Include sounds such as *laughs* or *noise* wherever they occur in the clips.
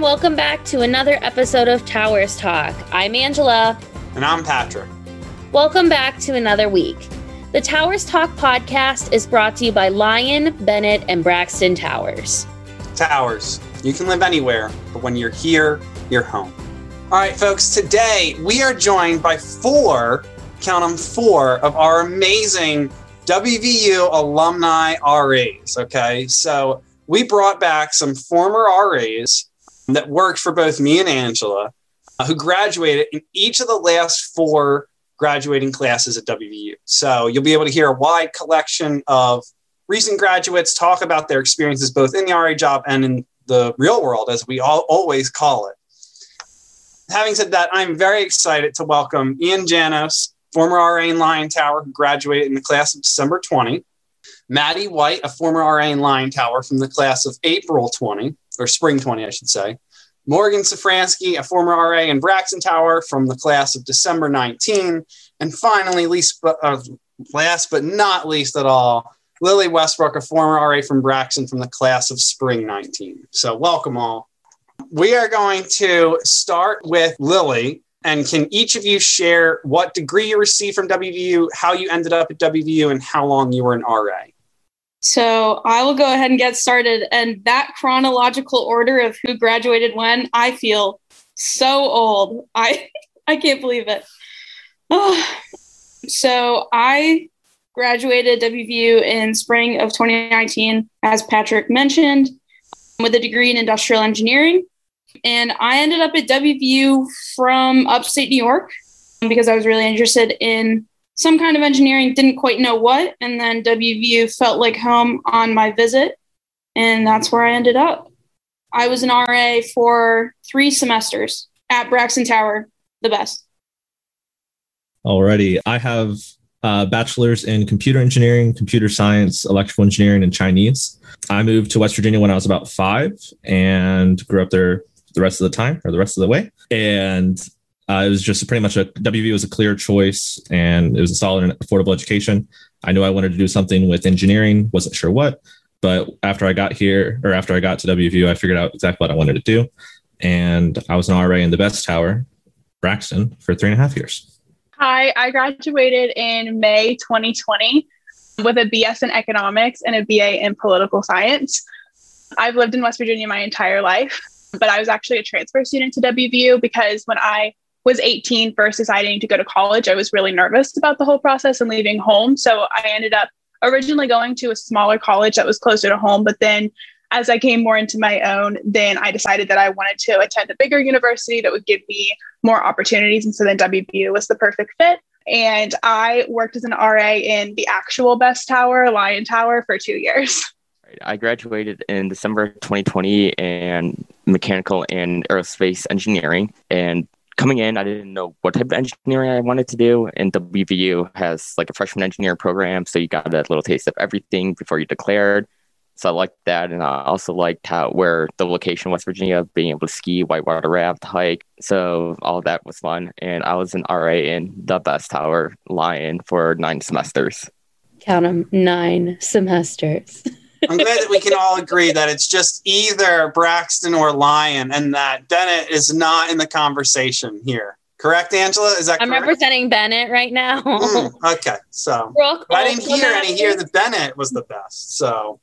and welcome back to another episode of Towers Talk. I'm Angela. And I'm Patrick. Welcome back to another week. The Towers Talk podcast is brought to you by Lyon, Bennett, and Braxton Towers. Towers, you can live anywhere, but when you're here, you're home. All right, folks, today we are joined by four, count them four, of our amazing WVU alumni RAs. Okay, so we brought back some former RAs that worked for both me and Angela, uh, who graduated in each of the last four graduating classes at WVU. So you'll be able to hear a wide collection of recent graduates talk about their experiences both in the RA job and in the real world, as we all always call it. Having said that, I'm very excited to welcome Ian Janos, former RA in Lyon Tower, who graduated in the class of December 20. Maddie White, a former RA in Lyon Tower from the class of April 20, or spring 20, I should say. Morgan Safransky, a former RA in Braxton Tower from the class of December 19. And finally, least but, uh, last but not least at all, Lily Westbrook, a former RA from Braxton from the class of spring 19. So, welcome all. We are going to start with Lily. And can each of you share what degree you received from WVU, how you ended up at WVU, and how long you were an RA? So I will go ahead and get started. And that chronological order of who graduated when, I feel so old. I *laughs* I can't believe it. Oh. *sighs* So I graduated WVU in spring of 2019, as Patrick mentioned, with a degree in industrial engineering. And I ended up at WVU from upstate New York because I was really interested in some kind of engineering, didn't quite know what. And then WVU felt like home on my visit. And that's where I ended up. I was an RA for three semesters at Braxton Tower, the best. Alrighty. I have a bachelor's in computer engineering, computer science, electrical engineering, and Chinese. I moved to West Virginia when I was about five and grew up there the rest of the time or the rest of the way. And uh, it was just pretty much a WV was a clear choice and it was a solid and affordable education. I knew I wanted to do something with engineering, wasn't sure what, but after I got here or after I got to WVU, I figured out exactly what I wanted to do. And I was an RA in the best tower, Braxton, for three and a half years. Hi, I graduated in May 2020 with a BS in economics and a BA in political science. I've lived in West Virginia my entire life, but I was actually a transfer student to WVU because when I was 18 first deciding to go to college, I was really nervous about the whole process and leaving home. So I ended up originally going to a smaller college that was closer to home. But then as I came more into my own, then I decided that I wanted to attend a bigger university that would give me more opportunities. And so then WVU was the perfect fit. And I worked as an RA in the actual best tower, Lyon Tower, for two years. *laughs* I graduated in December 2020 in mechanical and aerospace engineering. And coming in, I didn't know what type of engineering I wanted to do. And WVU has like a freshman engineer program. So you got a little taste of everything before you declared. So I liked that. And I also liked how where the location, West Virginia, being able to ski, whitewater raft, hike. So all that was fun. And I was an RA in the best tower, Lyon, for nine semesters. Count them nine semesters. *laughs* I'm glad that we can all agree that it's just either Braxton or Lyon, and that Bennett is not in the conversation here. Correct, Angela? Is that I'm correct? representing Bennett right now. Mm, *laughs* okay, so I didn't hear any here that Bennett was the best. So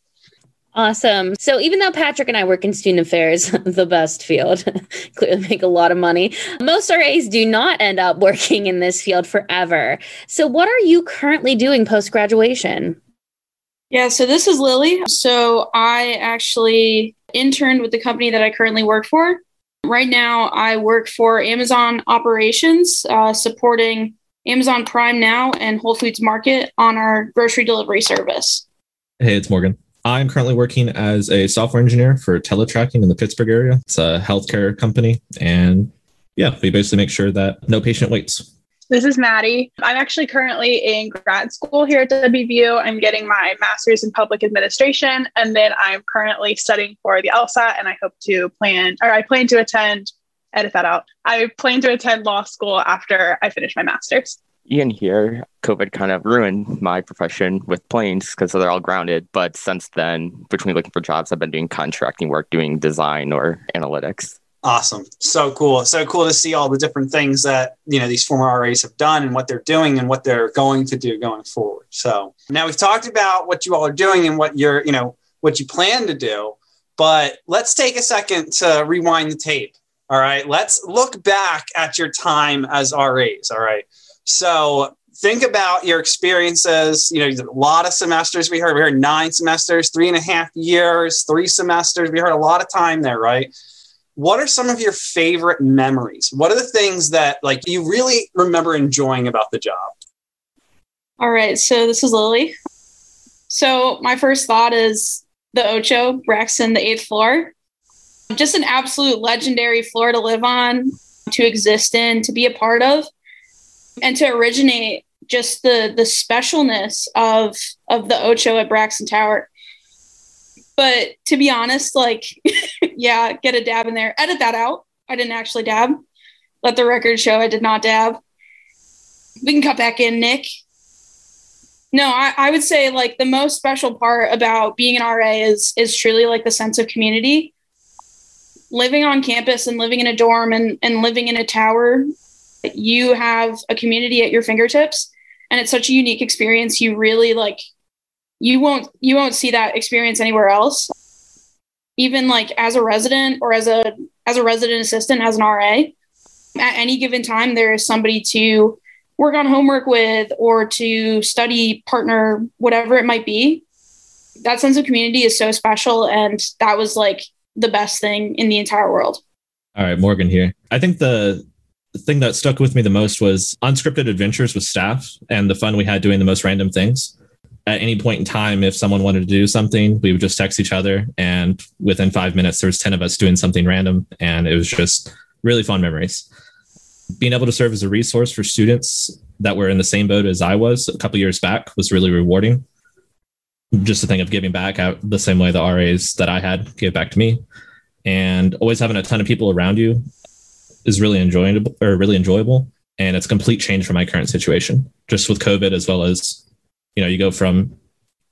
Awesome. So even though Patrick and I work in student affairs, *laughs* the best field, *laughs* clearly make a lot of money, most RAs do not end up working in this field forever. So what are you currently doing post graduation? Yeah, so this is Lily. So I actually interned with the company that I currently work for. Right now, I work for Amazon Operations, uh, supporting Amazon Prime Now and Whole Foods Market on our grocery delivery service. Hey, it's Morgan. I'm currently working as a software engineer for TeleTracking in the Pittsburgh area. It's a healthcare company. And yeah, we basically make sure that no patient waits. This is Maddie. I'm actually currently in grad school here at WVU. I'm getting my master's in public administration, and then I'm currently studying for the LSAT, and I hope to plan, or I plan to attend, edit that out. I plan to attend law school after I finish my master's. Ian here, COVID kind of ruined my profession with planes because they're all grounded. But since then, between looking for jobs, I've been doing contracting work, doing design or analytics. Awesome. So cool. So cool to see all the different things that, you know, these former RAs have done and what they're doing and what they're going to do going forward. So now we've talked about what you all are doing and what you're, you know, what you plan to do, but let's take a second to rewind the tape. All right. Let's look back at your time as RAs. All right. So think about your experiences. You know, a lot of semesters we heard. We heard nine semesters, three and a half years, three semesters. We heard a lot of time there, right? What are some of your favorite memories? What are the things that like you really remember enjoying about the job? All right, so this is Lily. So my first thought is the Ocho, Braxton, the eighth floor. Just an absolute legendary floor to live on, to exist in, to be a part of, and to originate just the the specialness of of the Ocho at Braxton Tower. But to be honest, like, *laughs* yeah, get a dab in there. Edit that out. I didn't actually dab. Let the record show I did not dab. We can cut back in, Nick. No, I, I would say like the most special part about being an RA is is truly like the sense of community. Living on campus and living in a dorm and, and living in a tower, you have a community at your fingertips. And it's such a unique experience. You really like you won't you won't see that experience anywhere else. Even like as a resident or as a as a resident assistant as an RA at any given time there is somebody to work on homework with or to study partner whatever it might be. That sense of community is so special and that was like the best thing in the entire world. All right morgan here. I think the thing that stuck with me the most was unscripted adventures with staff and the fun we had doing the most random things at any point in time, if someone wanted to do something, we would just text each other. And within five minutes, there was 10 of us doing something random. And it was just really fun memories. Being able to serve as a resource for students that were in the same boat as I was a couple years back was really rewarding. Just to think of giving back out the same way the RAs that I had gave back to me. And always having a ton of people around you is really enjoyable or really enjoyable. And it's a complete change from my current situation, just with COVID as well as you know you go from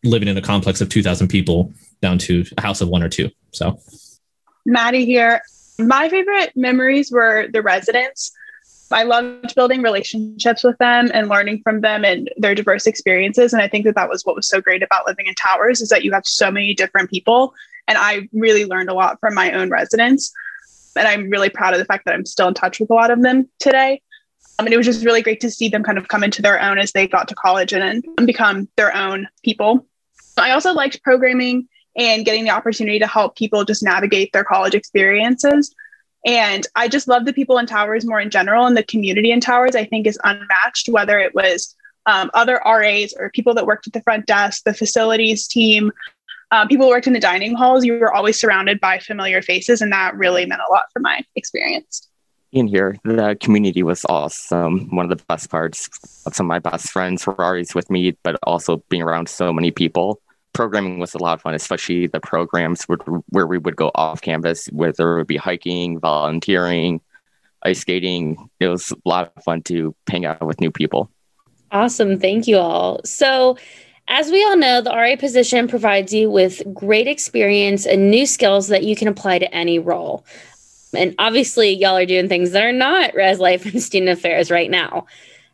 living in a complex of 2000 people down to a house of one or two so maddie here my favorite memories were the residents I loved building relationships with them and learning from them and their diverse experiences. And I think that that was what was so great about living in towers is that you have so many different people. And I really learned a lot from my own residents. And I'm really proud of the fact that I'm still in touch with a lot of them today. And it was just really great to see them kind of come into their own as they got to college and, become their own people. I also liked programming and getting the opportunity to help people just navigate their college experiences. And I just love the people in Towers more in general, and the community in Towers I think is unmatched, whether it was um, other RAs or people that worked at the front desk, the facilities team, um, people who worked in the dining halls. You were always surrounded by familiar faces, and that really meant a lot for my experience being here. The community was awesome. One of the best parts. Some of my best friends were always with me, but also being around so many people. Programming was a lot of fun, especially the programs where we would go off campus, whether it would be hiking, volunteering, ice skating. It was a lot of fun to hang out with new people. Awesome. Thank you all. So, as we all know, the RA position provides you with great experience and new skills that you can apply to any role. And obviously, y'all are doing things that are not res life and student affairs right now.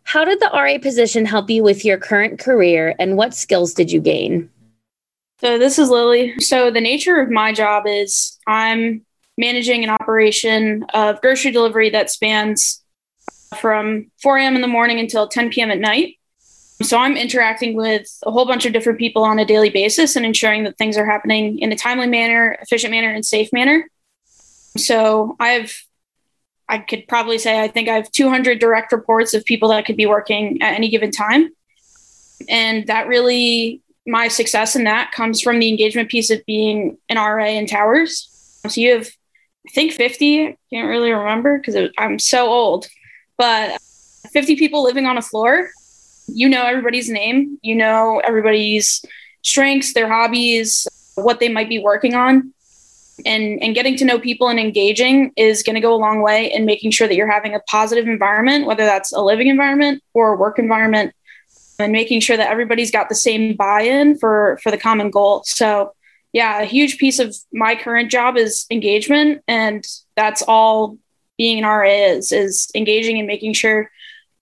How did the RA position help you with your current career and what skills did you gain? So, this is Lily. So, the nature of my job is I'm managing an operation of grocery delivery that spans from 4 a.m. in the morning until 10 p.m. at night. So, I'm interacting with a whole bunch of different people on a daily basis and ensuring that things are happening in a timely manner, efficient manner, and safe manner. So I've, I could probably say I think I have 200 direct reports of people that could be working at any given time. And that really, my success in that comes from the engagement piece of being an RA in towers. So you have, I think 50, I can't really remember because I'm so old, but 50 people living on a floor. You know everybody's name, you know everybody's strengths, their hobbies, what they might be working on and and getting to know people and engaging is going to go a long way in making sure that you're having a positive environment whether that's a living environment or a work environment and making sure that everybody's got the same buy-in for for the common goal so yeah a huge piece of my current job is engagement and that's all being an RA is is engaging and making sure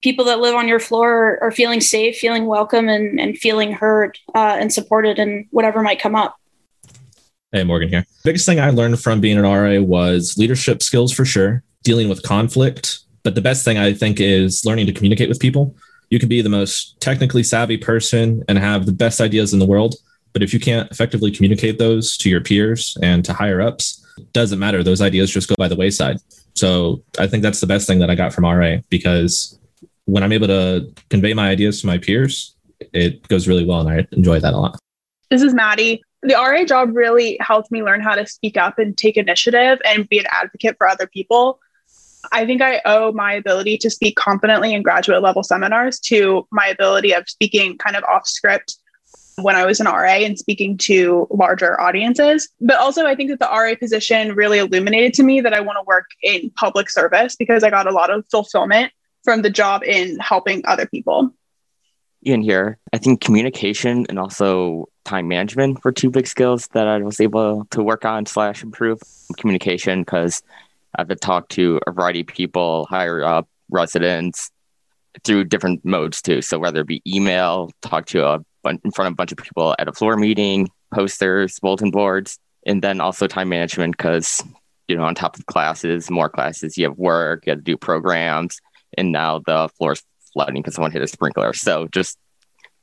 people that live on your floor are, feeling safe, feeling welcome, and, and feeling heard uh, and supported, and whatever might come up. Hey, Morgan here. Biggest thing I learned from being an RA was leadership skills for sure, dealing with conflict. But the best thing I think is learning to communicate with people. You can be the most technically savvy person and have the best ideas in the world. But if you can't effectively communicate those to your peers and to higher ups, doesn't matter. Those ideas just go by the wayside. So I think that's the best thing that I got from RA because when I'm able to convey my ideas to my peers, it goes really well and I enjoy that a lot. This is Maddie. The RA job really helped me learn how to speak up and take initiative and be an advocate for other people. I think I owe my ability to speak confidently in graduate level seminars to my ability of speaking kind of off script when I was an RA and speaking to larger audiences. But also, I think that the RA position really illuminated to me that I want to work in public service because I got a lot of fulfillment from the job in helping other people. Ian here. I think communication and also time management were two big skills that I was able to work on slash improve. Communication because I have to talk to a variety of people higher up, residents through different modes too. So whether it be email, talk to a bunch in front of a bunch of people at a floor meeting, posters, bulletin boards, and then also time management because you know on top of classes, more classes, you have work, you have to do programs, and now the floor is flooding because someone hit a sprinkler. So just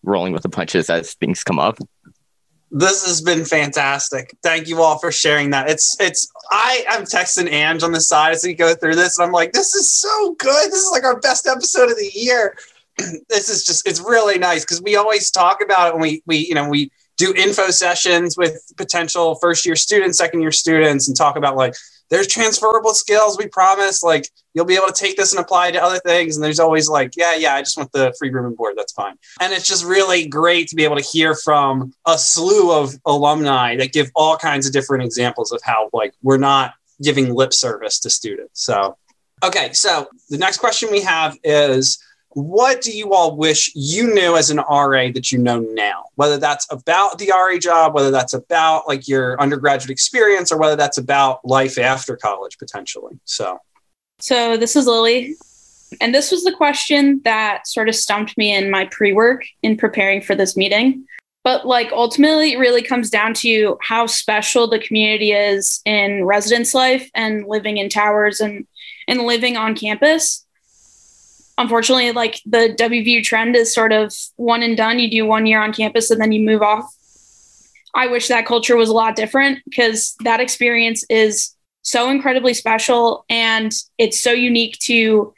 rolling with the punches as things come up. This has been fantastic. Thank you all for sharing that. It's it's I I'm texting Ange on the side as we go through this, and I'm like, this is so good. This is like our best episode of the year. *clears throat* this is just it's really nice because we always talk about it when we we you know we do info sessions with potential first year students, second year students, and talk about like there's transferable skills we promise like you'll be able to take this and apply to other things. And there's always like yeah yeah i just want the free room and board that's fine. And it's just really great to be able to hear from a slew of alumni that give all kinds of different examples of how like we're not giving lip service to students so. Okay so the next question we have is what do you all wish you knew as an RA that you know now? Whether that's about the RA job, whether that's about like your undergraduate experience, or whether that's about life after college potentially. So, so this is Lily. And this was the question that sort of stumped me in my pre work in preparing for this meeting. But like ultimately, it really comes down to how special the community is in residence life and living in towers and, and living on campus unfortunately, like the WVU trend is sort of one and done. You do one year on campus and then you move off. I wish that culture was a lot different because that experience is so incredibly special and it's so unique to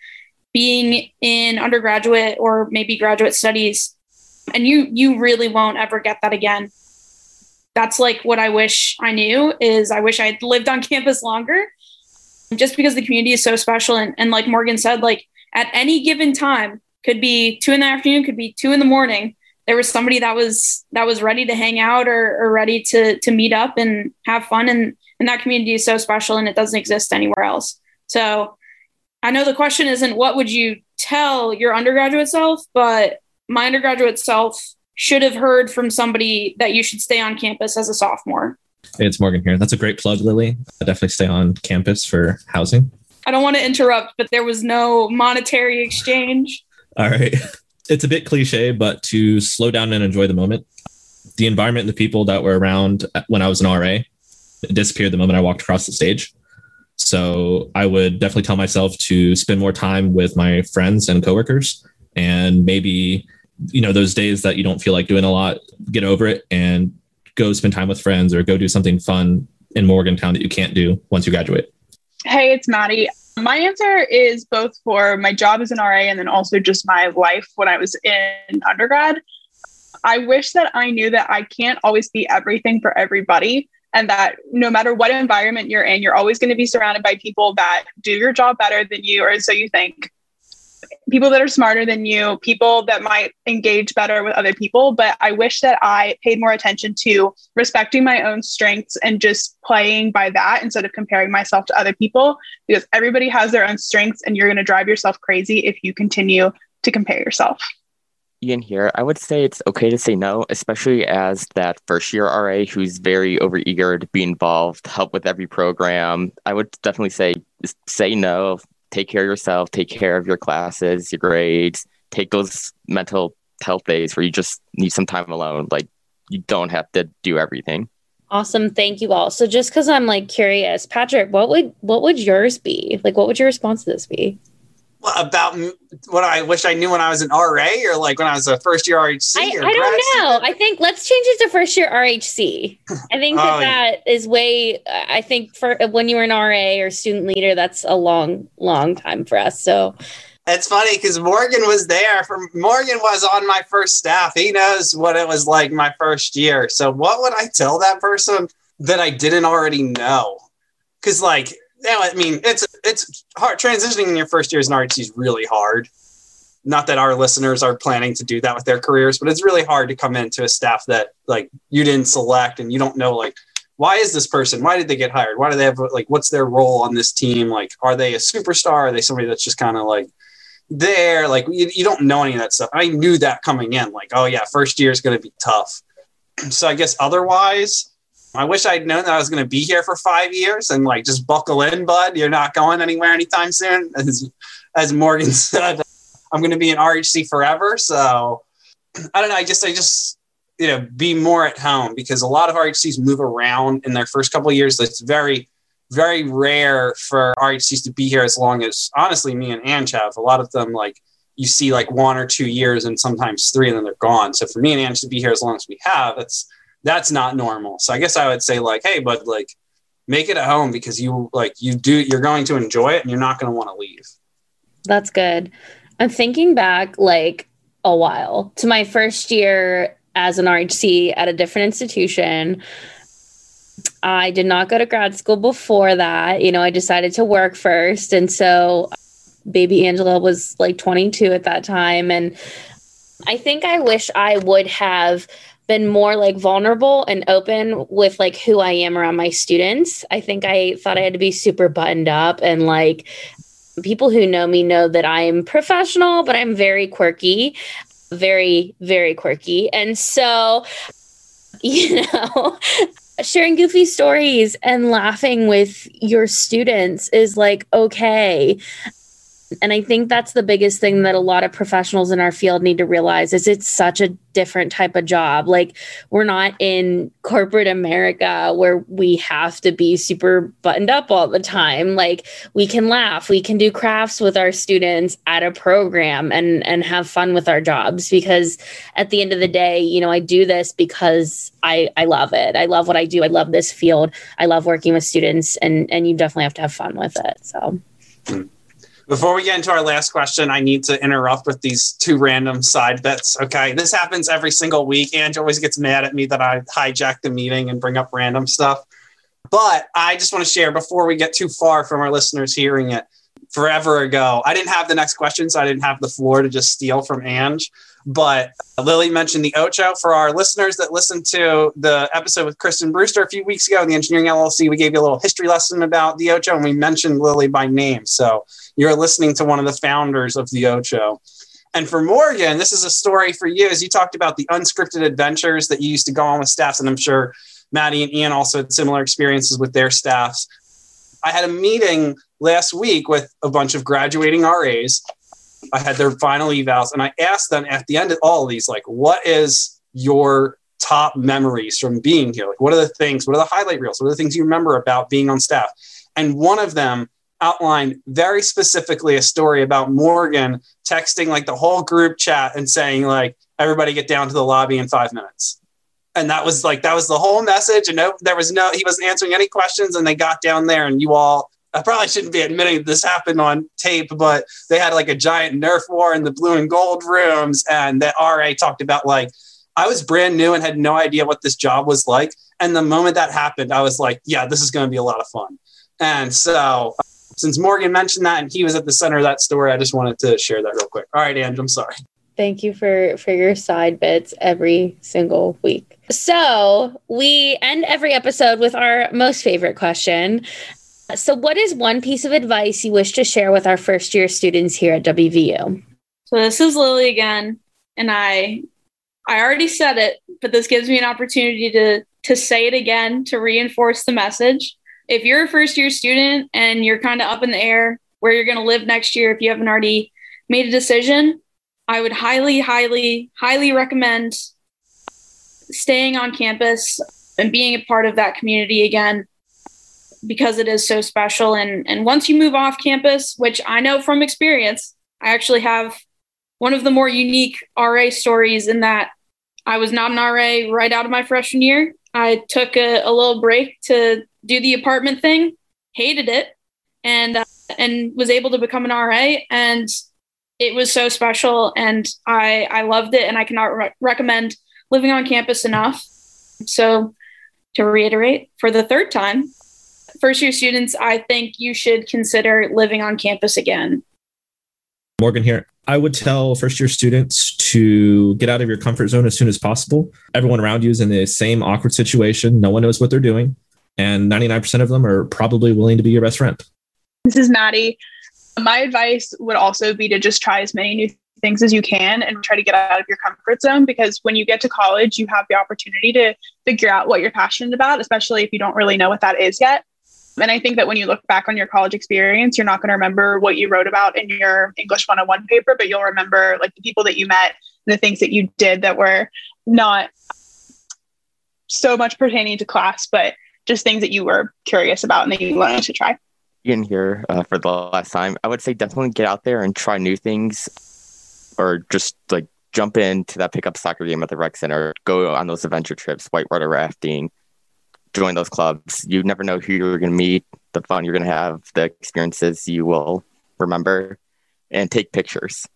being in undergraduate or maybe graduate studies and you you really won't ever get that again that's like what i wish i knew is i wish i'd lived on *laughs* campus longer just because the community is so special and, and like morgan said like at any given time could be two in the afternoon could be two in the morning there was somebody that was that was ready to hang out or, or ready to to meet up and have fun. And and that community is so special and it doesn't exist anywhere else. So i know the question isn't what would you tell your undergraduate self but my undergraduate self should have heard from somebody that you should stay on campus as a sophomore. Hey, it's morgan here. That's a great plug lily. I definitely stay on campus for housing I don't want to interrupt, but there was no monetary exchange. All right. *laughs* It's a bit cliche, but to slow down and enjoy the moment. The environment and the people that were around when I was an RA disappeared the moment I walked across the stage. So I would definitely tell myself to spend more time with my friends and coworkers and maybe, you know, those days that you don't feel like doing a lot, get over it and go spend time with friends or go do something fun in Morgantown that you can't do once you graduate. Hey, it's Maddie. My answer is both for my job as an RA and then also just my life when I was in undergrad. I wish that I knew that I can't always be everything for everybody and that no matter what environment you're in, you're always going to be surrounded by people that do your job better than you, or so you think people that are smarter than you, people that might engage better with other people. But I wish that I paid more attention to respecting my own strengths and just playing by that instead of comparing myself to other people, because everybody has their own strengths and you're going to drive yourself crazy if you continue to compare yourself. Ian here. I would say it's okay to say no, especially as that first year RA who's very overeager to be involved, help with every program. I would definitely say say no, take care of yourself, take care of your classes, your grades, take those mental health days where you just need some time alone. Like you don't have to do everything. Awesome. Thank you all. So just because I'm like curious, Patrick, what would what would yours be? Like what would your response to this be? About what I wish I knew when I was an RA or like when I was a first year RHC? I, I don't know. I think let's change it to first year RHC. I think that oh, that yeah. is way, I think for when you were an RA or student leader, that's a long, long time for us. So it's funny because Morgan was there. For Morgan was on my first staff. He knows what it was like my first year. So what would I tell that person that I didn't already know? Because like yeah, I mean, it's it's hard transitioning in your first year as an RHC is really hard. Not that our listeners are planning to do that with their careers, but it's really hard to come into a staff that like you didn't select and you don't know like why is this person? Why did they get hired? Why do they have like what's their role on this team? Like, are they a superstar? Are they somebody that's just kind of like there? Like, you, you don't know any of that stuff. I knew that coming in. Like, oh yeah, first year is going to be tough. So I guess otherwise, I wish I'd known that I was going to be here for five years and like just buckle in, bud. You're not going anywhere anytime soon. *laughs* As, as Morgan *laughs* said, I'm going to be in RHC forever. So I don't know. I just, I just, you know, be more at home because a lot of RHCs move around in their first couple of years. It's very, very rare for RHCs to be here as long as honestly me and Ange have. A lot of them like you see like one or two years and sometimes three and then they're gone. So for me and Ange to be here as long as we have, it's that's not normal. So I guess I would say like, hey, but like make it at home because you like you do you're going to enjoy it and you're not going to want to leave. That's good. I'm thinking back like a while to my first year as an RHC at a different institution. I did not go to grad school before that. You know, I decided to work first. And so baby Angela was like 22 at that time. And I think I wish I would have been more like vulnerable and open with like who I am around my students. I think I thought I had to be super buttoned up and like people who know me know that I'm professional, but I'm very quirky, very, very quirky. And so, *laughs* you know, sharing goofy stories and laughing with your students is like okay and I think that's the biggest thing that a lot of professionals in our field need to realize is it's such a different type of job. Like we're not in corporate America where we have to be super buttoned up all the time. Like we can laugh, we can do crafts with our students at a program and and have fun with our jobs because at the end of the day, you know, I do this because I I love it. I love what I do. I love this field. I love working with students and and you definitely have to have fun with it. So mm. Before we get into our last question, I need to interrupt with these two random side bits. Okay. This happens every single week. Ange always gets mad at me that I hijack the meeting and bring up random stuff. But I just want to share before we get too far from our listeners hearing it. Forever ago, I didn't have the next question, so I didn't have the floor to just steal from Ange. But Lily mentioned the Ocho. For our listeners that listened to the episode with Kristen Brewster a few weeks ago in the Engineering LLC, we gave you a little history lesson about the Ocho and we mentioned Lily by name. So you're listening to one of the founders of the Ocho. And for Morgan, this is a story for you as you talked about the unscripted adventures that you used to go on with staffs. And I'm sure Maddie and Ian also had similar experiences with their staffs. I had a meeting last week with a bunch of graduating RAs. I had their final evals, and I asked them at the end of all of these, like, what is your top memories from being here? Like, what are the things, what are the highlight reels? What are the things you remember about being on staff? And one of them outlined very specifically a story about Morgan texting like the whole group chat and saying like everybody get down to the lobby in five minutes. And that was like that was the whole message. And no, there was no he wasn't answering any questions. And they got down there and you all I probably shouldn't be admitting this happened on tape, but they had like a giant Nerf war in the blue and gold rooms. And that RA talked about like I was brand new and had no idea what this job was like. And the moment that happened, I was like, yeah, this is going to be a lot of fun. And so since Morgan mentioned that and he was at the center of that story, I just wanted to share that real quick. All right, Ange, I'm sorry. Thank you for for your side bits every single week. So we end every episode with our most favorite question. So, what is one piece of advice you wish to share with our first year students here at WVU? So, this is Lily again. and I I already said it, but this gives me an opportunity to to say it again to reinforce the message. If you're a first year student and you're kind of up in the air where you're going to live next year if you haven't already made a decision, I would highly highly highly recommend staying on campus and being a part of that community again because it is so special. And and once you move off campus which i know from experience i actually have one of the more unique ra stories in that i was not an ra right out of my freshman year i took a, a little break to do the apartment thing hated it and uh, and was able to become an ra and it was so special and i i loved it and i cannot re- recommend living on campus enough so to reiterate for the third time first year students, I think you should consider living on campus again. Morgan here. I would tell first year students to get out of your comfort zone as soon as possible. Everyone around you is in the same awkward situation. No one knows what they're doing. And 99% of them are probably willing to be your best friend. This is Maddie. My advice would also be to just try as many new things as you can and try to get out of your comfort zone because when you get to college, you have the opportunity to figure out what you're passionate about, especially if you don't really know what that is yet. And I think that when you look back on your college experience, you're not going to remember what you wrote about in your English 101 paper, but you'll remember like the people that you met and the things that you did that were not so much pertaining to class, but just things that you were curious about and that you wanted to try. Ian here uh, for the last time, I would say definitely get out there and try new things, or just like jump into that pickup soccer game at the rec center, go on those adventure trips, white whitewater rafting, join those clubs. You never know who you're going to meet, the fun you're going to have, the experiences you will remember, and take pictures,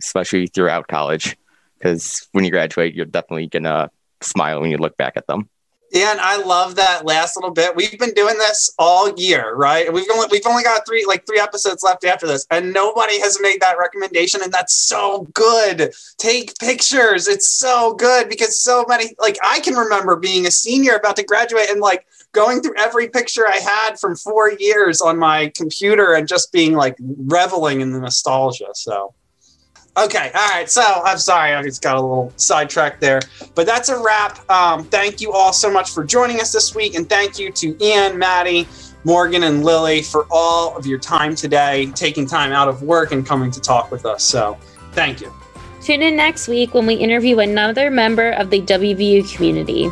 especially throughout college. Because when you graduate, you're definitely going to smile when you look back at them. Yeah, and I love that last little bit. We've been doing this all year, right? We've only we've only got three like three episodes left after this, and nobody has made that recommendation, and that's so good. Take pictures. It's so good because so many like I can remember being a senior about to graduate and like going through every picture I had from four years on my computer and just being like reveling in the nostalgia. So Okay, all right. So I'm sorry, I just got a little sidetracked there, but that's a wrap. Um, thank you all so much for joining us this week, and thank you to Ian, Maddie, Morgan, and Lily for all of your time today, taking time out of work and coming to talk with us. So thank you. Tune in next week when we interview another member of the WVU community.